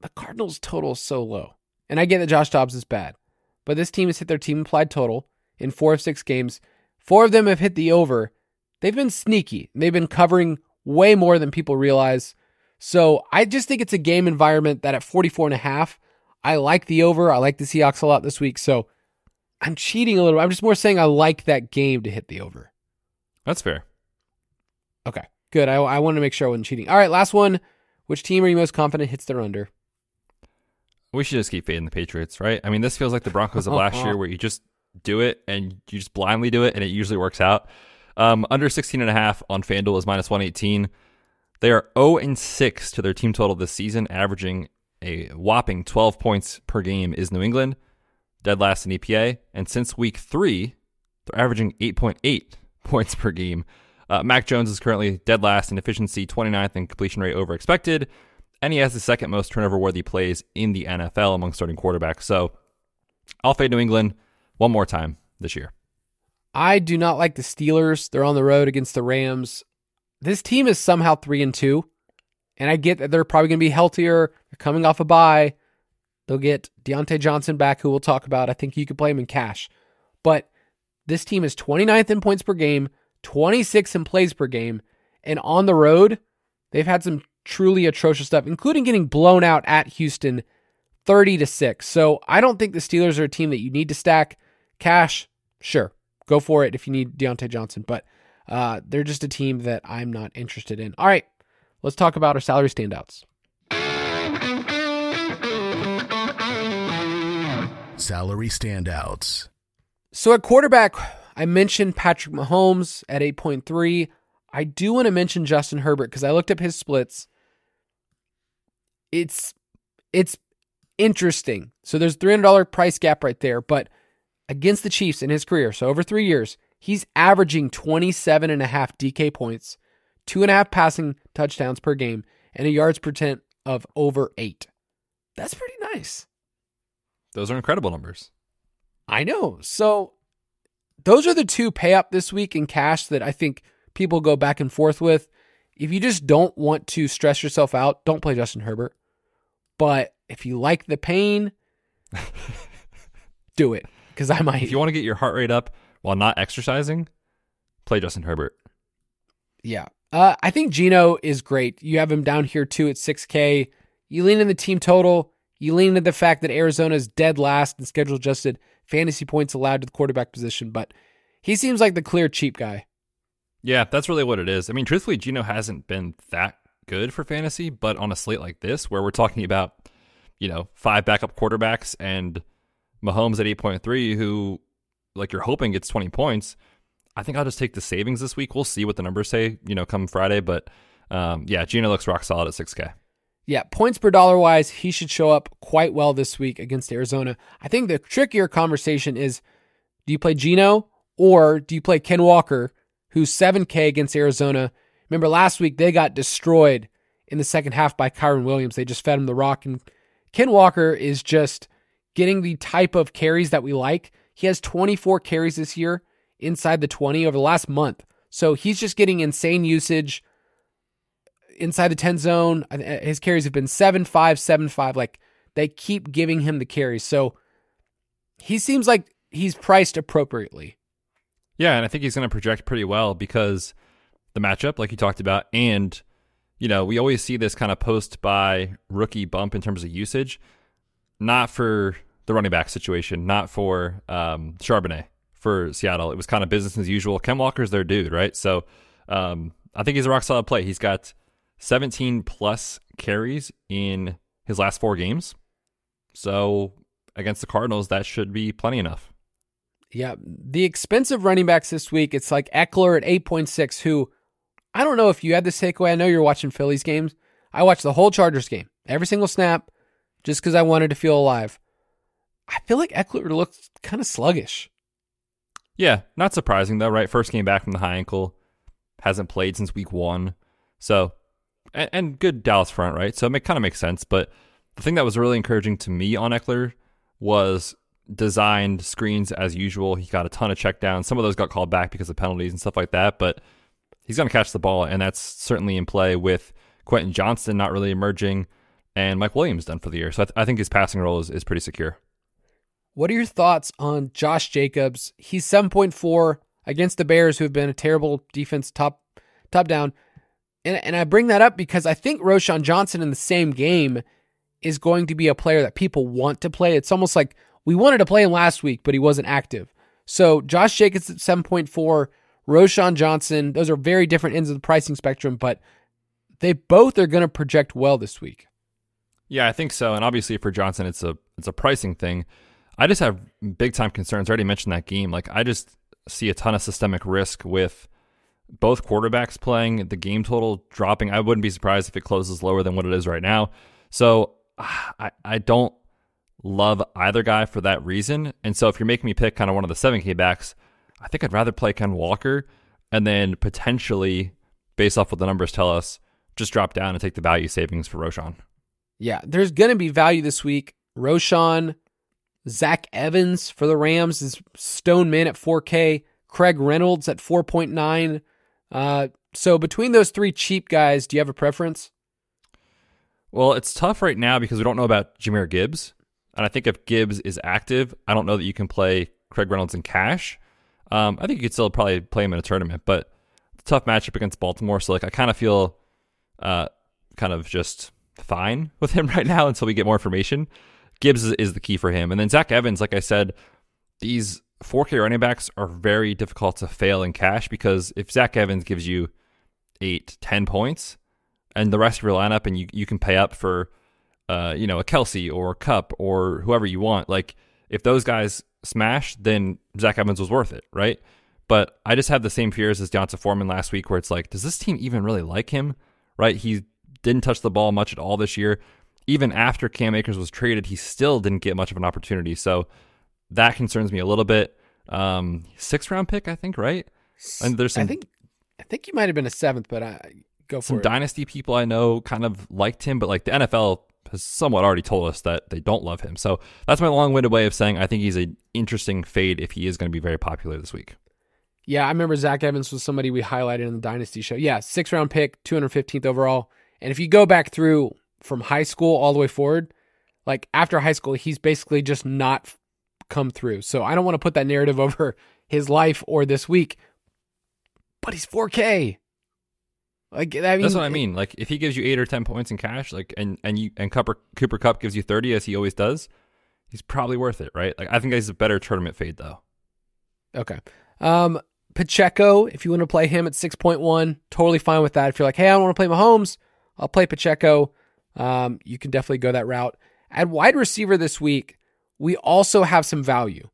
the Cardinals' total is so low. And I get that Josh Dobbs is bad, but this team has hit their team implied total in four of six games. Four of them have hit the over. They've been sneaky. They've been covering way more than people realize. So I just think it's a game environment that at 44 and a half, I like the over. I like the Seahawks a lot this week. So I'm cheating a little. I'm just more saying I like that game to hit the over. That's fair. Okay, good. I, I want to make sure I wasn't cheating. All right, last one. Which team are you most confident hits their under? We should just keep fading the Patriots, right? I mean, this feels like the Broncos of last year where you just do it and you just blindly do it and it usually works out. Um, under 16 and a half on FanDuel is minus 118. They are 0 and 6 to their team total this season, averaging a whopping 12 points per game is New England, dead last in EPA, and since week 3, they're averaging 8.8 points per game. Uh, Mac Jones is currently dead last in efficiency, 29th in completion rate over expected, and he has the second most turnover worthy plays in the NFL among starting quarterbacks. So I'll fade New England one more time this year. I do not like the Steelers. They're on the road against the Rams. This team is somehow three and two, and I get that they're probably going to be healthier. They're coming off a bye. They'll get Diontae Johnson back, who we'll talk about. I think you could play him in cash, but this team is 29th in points per game, 26 in plays per game, and on the road, they've had some truly atrocious stuff, including getting blown out at Houston 30 to 6. So I don't think the Steelers are a team that you need to stack. Cash, sure, go for it if you need Diontae Johnson, but uh, they're just a team that I'm not interested in. All right, let's talk about our salary standouts. Salary standouts. So at quarterback, I mentioned Patrick Mahomes at 8.3. I do want to mention Justin Herbert because I looked up his splits. It's it's interesting. So there's $300 price gap right there, but against the Chiefs in his career, so over three years, he's averaging 27 and a half DK points, two and a half passing touchdowns per game, and a yards per tent of over eight. That's pretty nice. Those are incredible numbers. I know. So those are the two pay up this week in cash that I think people go back and forth with. If you just don't want to stress yourself out, don't play Justin Herbert. But if you like the pain, do it because I might. If you want to get your heart rate up while not exercising, play Justin Herbert. Yeah. Uh, I think Geno is great. You have him down here too at 6K. You lean in the team total. You lean into the fact that Arizona is dead last in schedule adjusted fantasy points allowed to the quarterback position, but he seems like the clear cheap guy. Yeah, that's really what it is. I mean, truthfully, Geno hasn't been that good for fantasy, but on a slate like this, where we're talking about, you know, five backup quarterbacks and Mahomes at 8.3, who, like, you're hoping gets 20 points, I think I'll just take the savings this week. We'll see what the numbers say, you know, come Friday. But um, yeah, Geno looks rock solid at 6K. Yeah, points per dollar wise, he should show up quite well this week against Arizona. I think the trickier conversation is do you play Geno or do you play Ken Walker, who's 7K against Arizona? Remember last week they got destroyed in the second half by Kyren Williams. They just fed him the rock. And Ken Walker is just getting the type of carries that we like. He has 24 carries this year inside the 20 over the last month. So he's just getting insane usage inside the 10 zone. His carries have been 7 5, 7 5. Like they keep giving him the carries. So he seems like he's priced appropriately. Yeah, and I think he's going to project pretty well because the matchup, like you talked about, and you know we always see this kind of post bye rookie bump in terms of usage, not for the running back situation, not for um, Charbonnet for Seattle. It was kind of business as usual. Ken Walker's their dude, right? So um, I think he's a rock solid play. He's got 17 plus carries in his last four games. So against the Cardinals, that should be plenty enough. Yeah. The expensive running backs this week, it's like Ekeler at 8.6, who I don't know if you had this takeaway. I know you're watching Phillies games. I watched the whole Chargers game, every single snap, just because I wanted to feel alive. I feel like Ekeler looked kind of sluggish. Yeah, not surprising though, right? First game back from the high ankle, hasn't played since week one. So and, and good Dallas front, right? So it kind of makes sense. But the thing that was really encouraging to me on Ekeler was designed screens as usual. He got a ton of checkdowns. Some of those got called back because of penalties and stuff like that. But he's going to catch the ball, and that's certainly in play with Quentin Johnston not really emerging and Mike Williams done for the year. So I, th- I think his passing role is, is pretty secure. What are your thoughts on Josh Jacobs? He's 7.4 against the Bears, who have been a terrible defense top top down. And, and I bring that up because I think Roschon Johnson in the same game is going to be a player that people want to play. It's almost like we wanted to play him last week, but he wasn't active. So Josh Jacobs at 7.4, Roschon Johnson, those are very different ends of the pricing spectrum, but they both are going to project well this week. Yeah, I think so. And obviously for Johnson, it's a it's a pricing thing. I just have big time concerns. I already mentioned that game. Like I just see a ton of systemic risk with both quarterbacks playing, the game total dropping. I wouldn't be surprised if it closes lower than what it is right now. So I, I don't love either guy for that reason. And so if you're making me pick kind of one of the 7K backs, I think I'd rather play Ken Walker. and then potentially, based off what the numbers tell us, just drop down and take the value savings for Roschon. Yeah, there's going to be value this week. Roschon, Zach Evans for the Rams is Stone Man at 4K, Craig Reynolds at 4.9. Uh, so between those three cheap guys, do you have a preference? Well, it's tough right now because we don't know about Jahmyr Gibbs. And I think if Gibbs is active, I don't know that you can play Craig Reynolds in cash. Um, I think you could still probably play him in a tournament, but tough matchup against Baltimore. So like I kind of feel uh, kind of just fine with him right now until we get more information. Gibbs is, is the key for him. And then Zach Evans, like I said, these 4K running backs are very difficult to fail in cash because if Zach Evans gives you eight, 10 points and the rest of your lineup and you, you can pay up for, uh, you know, a Kelce or a Kupp or whoever you want, like if those guys smash, then Zach Evans was worth it, right? But I just have the same fears as D'Onta Foreman last week where it's like, does this team even really like him, right? He didn't touch the ball much at all this year even after Cam Akers was traded, he still didn't get much of an opportunity. So that concerns me a little bit. Um, six round pick, I think, right? And there's some, I think I think he might have been a seventh, but I go for some it. dynasty people I know kind of liked him, but like the NFL has somewhat already told us that they don't love him. So that's my long winded way of saying I think he's an interesting fade if he is going to be very popular this week. Yeah, I remember Zach Evans was somebody we highlighted in the Dynasty show. Yeah, six round pick, 215th overall. And if you go back through from high school all the way forward, like after high school, he's basically just not come through. So I don't want to put that narrative over his life or this week, but he's 4K. Like I mean, that's what I mean. Like if he gives you eight or ten points in cash, like and and you and Cooper Cooper Kupp gives you thirty as he always does, he's probably worth it, right? Like I think he's a better tournament fade though. Okay. Um, Pacheco, if you want to play him at six point one, totally fine with that. If you're like, hey, I don't want to play Mahomes, I'll play Pacheco. Um, you can definitely go that route. At wide receiver this week, we also have some value.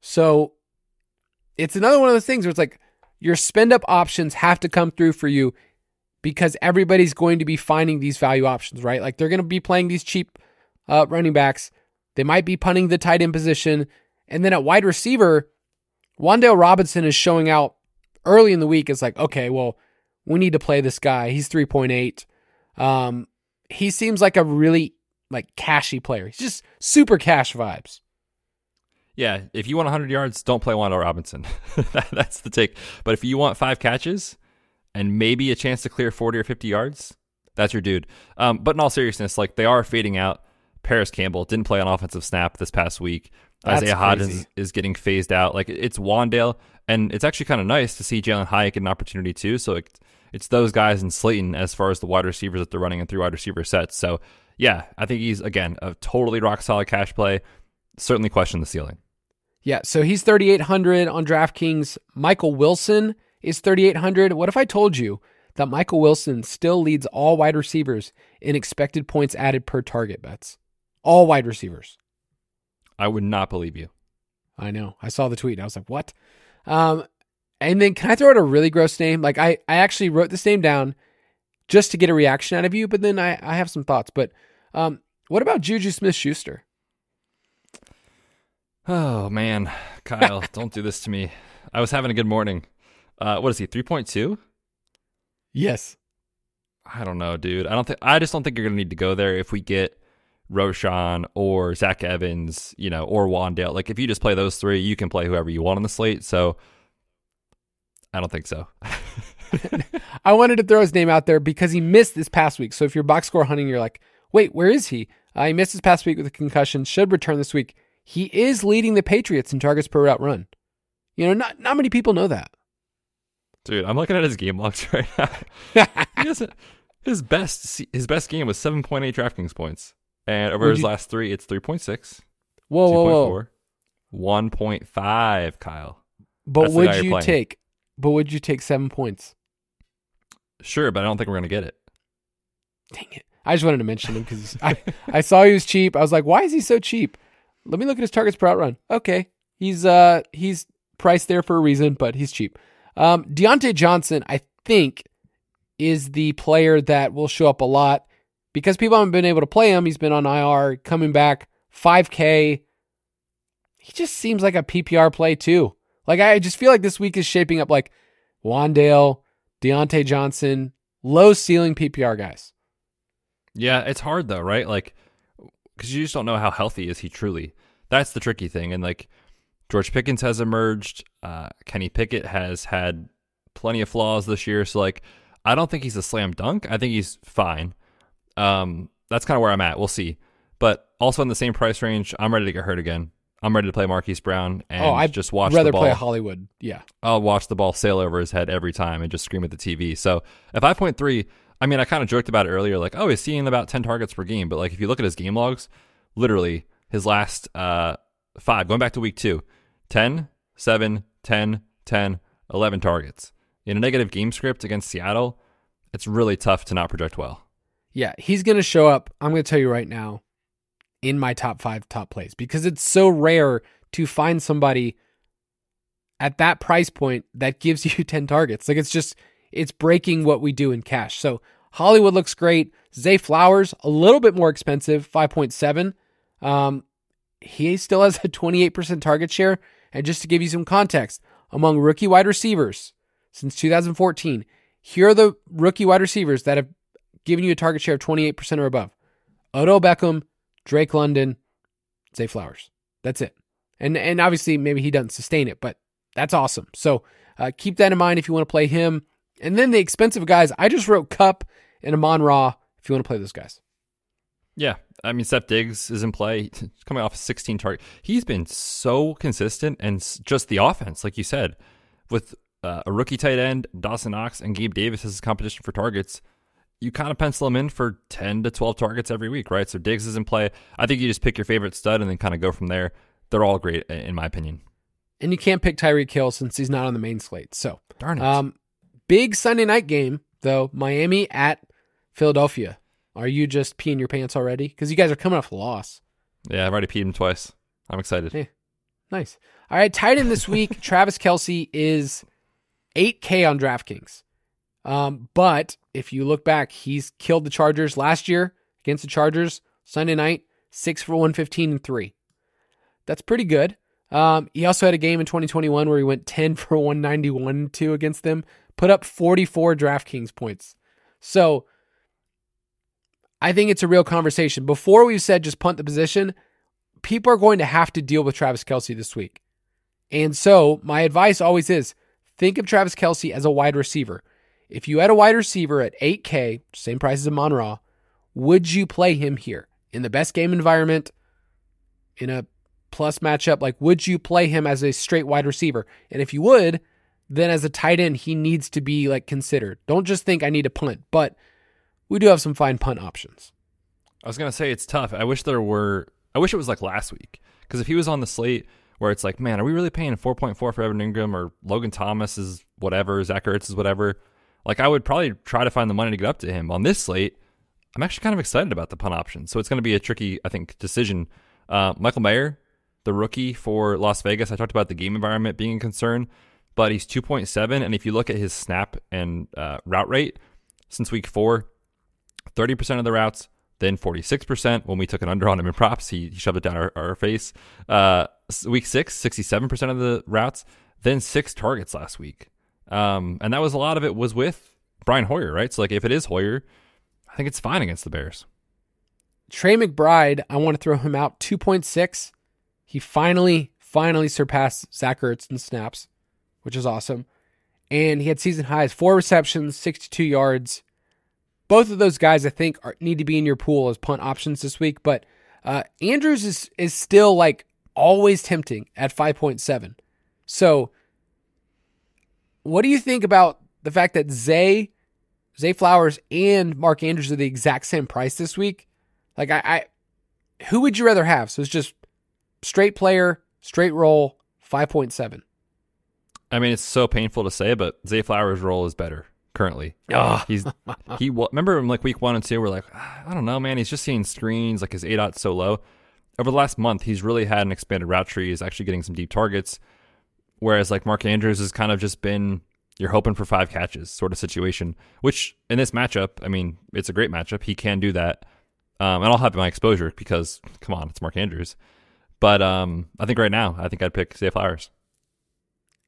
So it's another one of those things where it's like your spend up options have to come through for you because everybody's going to be finding these value options, right? Like they're going to be playing these cheap uh, running backs. They might be punting the tight end position. And then at wide receiver, Wan'Dale Robinson is showing out early in the week. It's like, okay, well, we need to play this guy. He's 3.8. Um, he seems like a really like cashy player. He's just super cash vibes. Yeah, if you want 100 yards, don't play Wan'Dale Robinson. that's the take. But if you want five catches and maybe a chance to clear 40 or 50 yards, that's your dude. Um, but in all seriousness, like they are fading out. Parris Campbell didn't play an offensive snap this past week. That's Isaiah Hodgins is getting phased out. Like it's Wan'Dale, and it's actually kind of nice to see Jalin Hyatt get an opportunity too. So it, it's those guys in Slayton as far as the wide receivers that they're running in three wide receiver sets. So yeah, I think he's again a totally rock solid cash play. Certainly question the ceiling. Yeah, so he's 3800 on DraftKings. Michael Wilson is 3800. What if I told you that Michael Wilson still leads all wide receivers in expected points added per target bets? All wide receivers. I would not believe you. I know. I saw the tweet. I was like, "What?" Um, and then can I throw out a really gross name? Like I, I actually wrote this name down just to get a reaction out of you, but then I, I have some thoughts. But um, what about Juju Smith Schuster? Oh man, Kyle, don't do this to me. I was having a good morning. Uh, what is he? Three point two? Yes. I don't know, dude. I don't think. I just don't think you're gonna need to go there if we get Roschon or Zach Evans, you know, or Wan'Dale. Like if you just play those three, you can play whoever you want on the slate. So I don't think so. I wanted to throw his name out there because he missed this past week. So if you're box score hunting, you're like, wait, where is he? Uh, he missed this past week with a concussion, should return this week. He is leading the Patriots in targets per route run. You know, not not many people know that. Dude, I'm looking at his game logs right now. he has his best his best game was 7.8 DraftKings points, and over Would his you, last three, it's 3.6. Whoa, whoa, whoa, 1.5, Kyle. But That's would you take? But would you take seven points? Sure, but I don't think we're gonna get it. Dang it! I just wanted to mention him because I I saw he was cheap. I was like, why is he so cheap? Let me look at his targets per route run. Okay, he's uh he's priced there for a reason, but he's cheap. Um, Diontae Johnson, I think, is the player that will show up a lot because people haven't been able to play him. He's been on IR, coming back, 5K. He just seems like a PPR play too. Like I just feel like this week is shaping up like Wan'Dale, Diontae Johnson, low ceiling PPR guys. Yeah, it's hard though, right? Like, because you just don't know how healthy is he truly. That's the tricky thing. And like, George Pickens has emerged. Uh, Kenny Pickett has had plenty of flaws this year. So like, I don't think he's a slam dunk. I think he's fine. Um, that's kind of where I'm at. We'll see. But also in the same price range, I'm ready to get hurt again. I'm ready to play Marquise Brown and oh, I just watch rather the ball. play Hollywood. Yeah, I'll watch the ball sail over his head every time and just scream at the TV. So at 5.3, I mean, I kind of joked about it earlier, like, oh, he's seeing about 10 targets per game. But like, if you look at his game logs, literally his last uh, five, going back to week two, 10, 7, 10, 10, 11 targets. In a negative game script against Seattle, it's really tough to not project well. Yeah, he's going to show up. I'm going to tell you right now in my top five top plays because it's so rare to find somebody at that price point that gives you 10 targets. Like it's just, it's breaking what we do in cash. So Hollywood looks great. Zay Flowers, a little bit more expensive, 5.7. Um, he still has a 28% target share. And just to give you some context, among rookie wide receivers since 2014, here are the rookie wide receivers that have given you a target share of 28% or above. Odell Beckham, Drake London, Zay Flowers. That's it. And and obviously maybe he doesn't sustain it, but that's awesome. So uh, keep that in mind if you want to play him. And then the expensive guys, I just wrote Kupp and Amon Ra if you want to play those guys. Yeah, I mean, Steph Diggs is in play, He's coming off a 16 target. He's been so consistent, and just the offense, like you said, with uh, a rookie tight end, Dawson Knox, and Gabe Davis as competition for targets. You kind of pencil him in for 10 to 12 targets every week, right? So Diggs is in play. I think you just pick your favorite stud and then kind of go from there. They're all great, in my opinion. And you can't pick Tyreek Hill since he's not on the main slate. So, darn it. Um, big Sunday night game, though Miami at Philadelphia. Are you just peeing your pants already? Because you guys are coming off a loss. Yeah, I've already peed him twice. I'm excited. Hey, nice. All right, tight end this week. Travis Kelce is 8K on DraftKings. Um, but if you look back, he's killed the Chargers last year against the Chargers Sunday night, six for 115 and three. That's pretty good. Um, he also had a game in 2021 where he went 10 for 191 and two against them, put up 44 DraftKings points. So I think it's a real conversation. Before we've said just punt the position, people are going to have to deal with Travis Kelce this week. And so my advice always is think of Travis Kelce as a wide receiver. If you had a wide receiver at 8K, same price as Amon Ra, would you play him here in the best game environment in a plus matchup? Like, would you play him as a straight wide receiver? And if you would, then as a tight end, he needs to be like considered. Don't just think I need a punt, but we do have some fine punt options. I was gonna say it's tough. I wish there were. I wish it was like last week because if he was on the slate where it's like, man, are we really paying four point four for Evan Engram or Logan Thomas is whatever, Zach Ertz is whatever? Like I would probably try to find the money to get up to him. On this slate, I'm actually kind of excited about the punt option. So it's going to be a tricky, I think, decision. Uh, Michael Mayer, the rookie for Las Vegas, I talked about the game environment being a concern, but he's 2.7, and if you look at his snap and uh, route rate since week four, 30% of the routes, then 46%. When we took an under on him in props, he, he shoved it down our, our face. Uh, week six, 67% of the routes, then six targets last week. Um, and that was a lot of it was with Brian Hoyer, right? So, like, if it is Hoyer, I think it's fine against the Bears. Trey McBride, I want to throw him out 2.6. He finally, finally surpassed Zach Ertz in snaps, which is awesome. And he had season highs four receptions, 62 yards, both of those guys, I think, are, need to be in your pool as punt options this week. But uh, Andrews is is still like always tempting at five point seven. So, what do you think about the fact that Zay, Zay Flowers, and Mark Andrews are the exact same price this week? Like, I, I who would you rather have? So it's just straight player, straight roll, five point seven. I mean, it's so painful to say, but Zay Flowers' role is better currently. Oh. He's he remember him like week one and two. We're like, ah, I don't know, man. He's just seeing screens. Like his aDOT so low. Over the last month, he's really had an expanded route tree. He's actually getting some deep targets. Whereas like Mark Andrews has kind of just been you're hoping for five catches sort of situation. Which in this matchup, I mean, it's a great matchup. He can do that, um, and I'll have my exposure because come on, it's Mark Andrews. But um, I think right now, I think I'd pick Zay Flowers.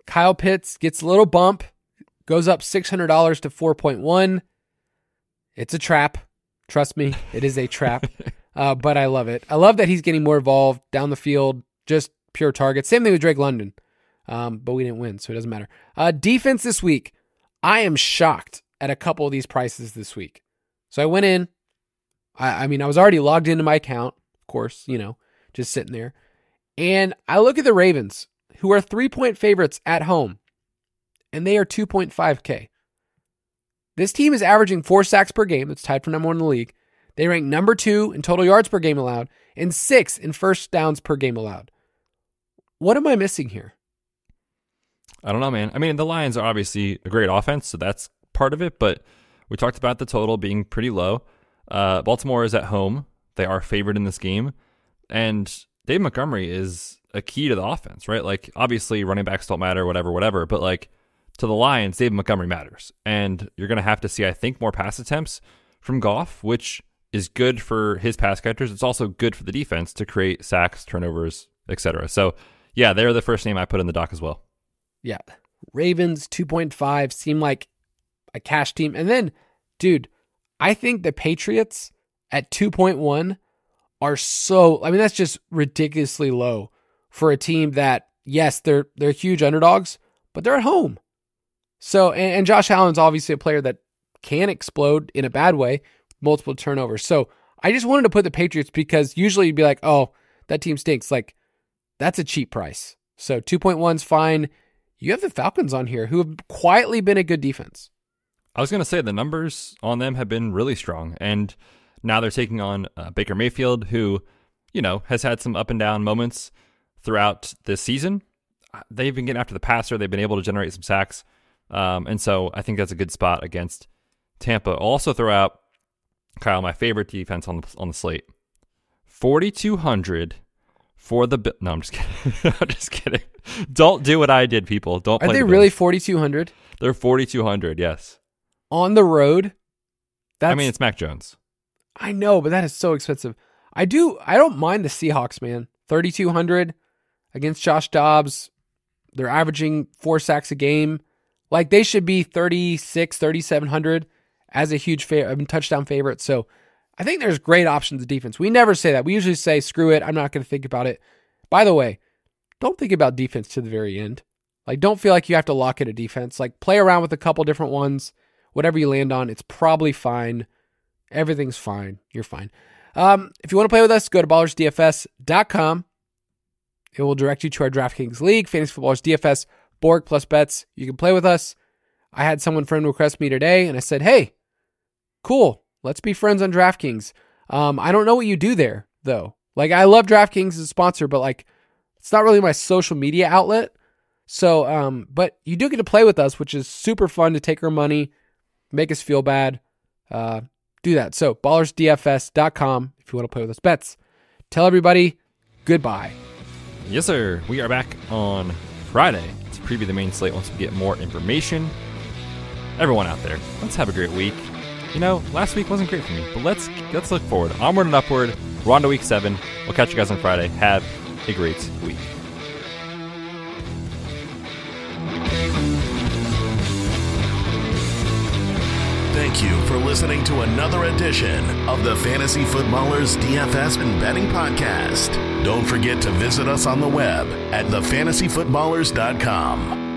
Kyle Pitts gets a little bump goes up $600 to 4.1. It's a trap. Trust me, it is a trap. uh, but I love it. I love that he's getting more involved down the field, just pure target. Same thing with Drake London, um, but we didn't win, so it doesn't matter. Uh, defense this week. I am shocked at a couple of these prices this week. So I went in. I, I mean, I was already logged into my account, of course, you know, just sitting there. And I look at the Ravens, who are three point favorites at home, and they are 2.5K. This team is averaging four sacks per game. That's tied for number one in the league. They rank number two in total yards per game allowed and six in first downs per game allowed. What am I missing here? I don't know, man. I mean, the Lions are obviously a great offense, so that's part of it, but we talked about the total being pretty low. Uh, Baltimore is at home. They are favored in this game. And Dave Montgomery is a key to the offense, right? Like, obviously, running backs don't matter, whatever, whatever. But, like, to the Lions, Dave Montgomery matters. And you're going to have to see, I think, more pass attempts from Goff, which is good for his pass catchers. It's also good for the defense to create sacks, turnovers, etc. So, yeah, they're the first name I put in the dock as well. Yeah. Ravens 2.5 seem like a cash team. And then, dude, I think the Patriots at 2.1 are so I mean that's just ridiculously low for a team that yes, they're they're huge underdogs, but they're at home. So and, and Josh Allen's obviously a player that can explode in a bad way, multiple turnovers. So I just wanted to put the Patriots because usually you'd be like, oh, that team stinks. Like, that's a cheap price. So 2.1 is fine. You have the Falcons on here who have quietly been a good defense. I was going to say the numbers on them have been really strong. And now they're taking on uh, Baker Mayfield, who, you know, has had some up and down moments throughout this season. Uh, they've been getting after the passer, they've been able to generate some sacks. Um, and so I think that's a good spot against Tampa. I'll also throw out Kyle, my favorite defense on the, on the slate. 4,200 for the. No, I'm just kidding. I'm just kidding. Don't do what I did, people. Don't. Are they the really 4,200? They're 4,200. Yes. On the road. That's, I mean, it's Mac Jones. I know, but that is so expensive. I do. I don't mind the Seahawks, man. 3,200 against Josh Dobbs. They're averaging four sacks a game. Like they should be 36, 3,700 as a huge fa- um, touchdown favorite. So I think there's great options of defense. We never say that. We usually say, screw it. I'm not going to think about it. By the way, don't think about defense to the very end. Like, don't feel like you have to lock in a defense. Like, play around with a couple different ones. Whatever you land on, it's probably fine. Everything's fine. You're fine. Um, if you want to play with us, go to ballersdfs.com. It will direct you to our DraftKings League, Fantasy Footballers DFS, Borg plus Betz. You can play with us. I had someone friend request me today, and I said, hey, cool. Let's be friends on DraftKings. Um, I don't know what you do there though. Like I love DraftKings as a sponsor, but like it's not really my social media outlet. So, um, but you do get to play with us, which is super fun to take our money, make us feel bad. Uh, do that. So ballersdfs.com if you want to play with us Betz. Tell everybody goodbye. Yes, sir. We are back on Friday to preview the main slate once we get more information. Everyone out there, let's have a great week you know, last week wasn't great for me, but let's let's look forward. Onward and upward. We're on to week seven. We'll catch you guys on Friday. Have a great week. Thank you for listening to another edition of the Fantasy Footballers DFS and Betting Podcast. Don't forget to visit us on the web at thefantasyfootballers.com.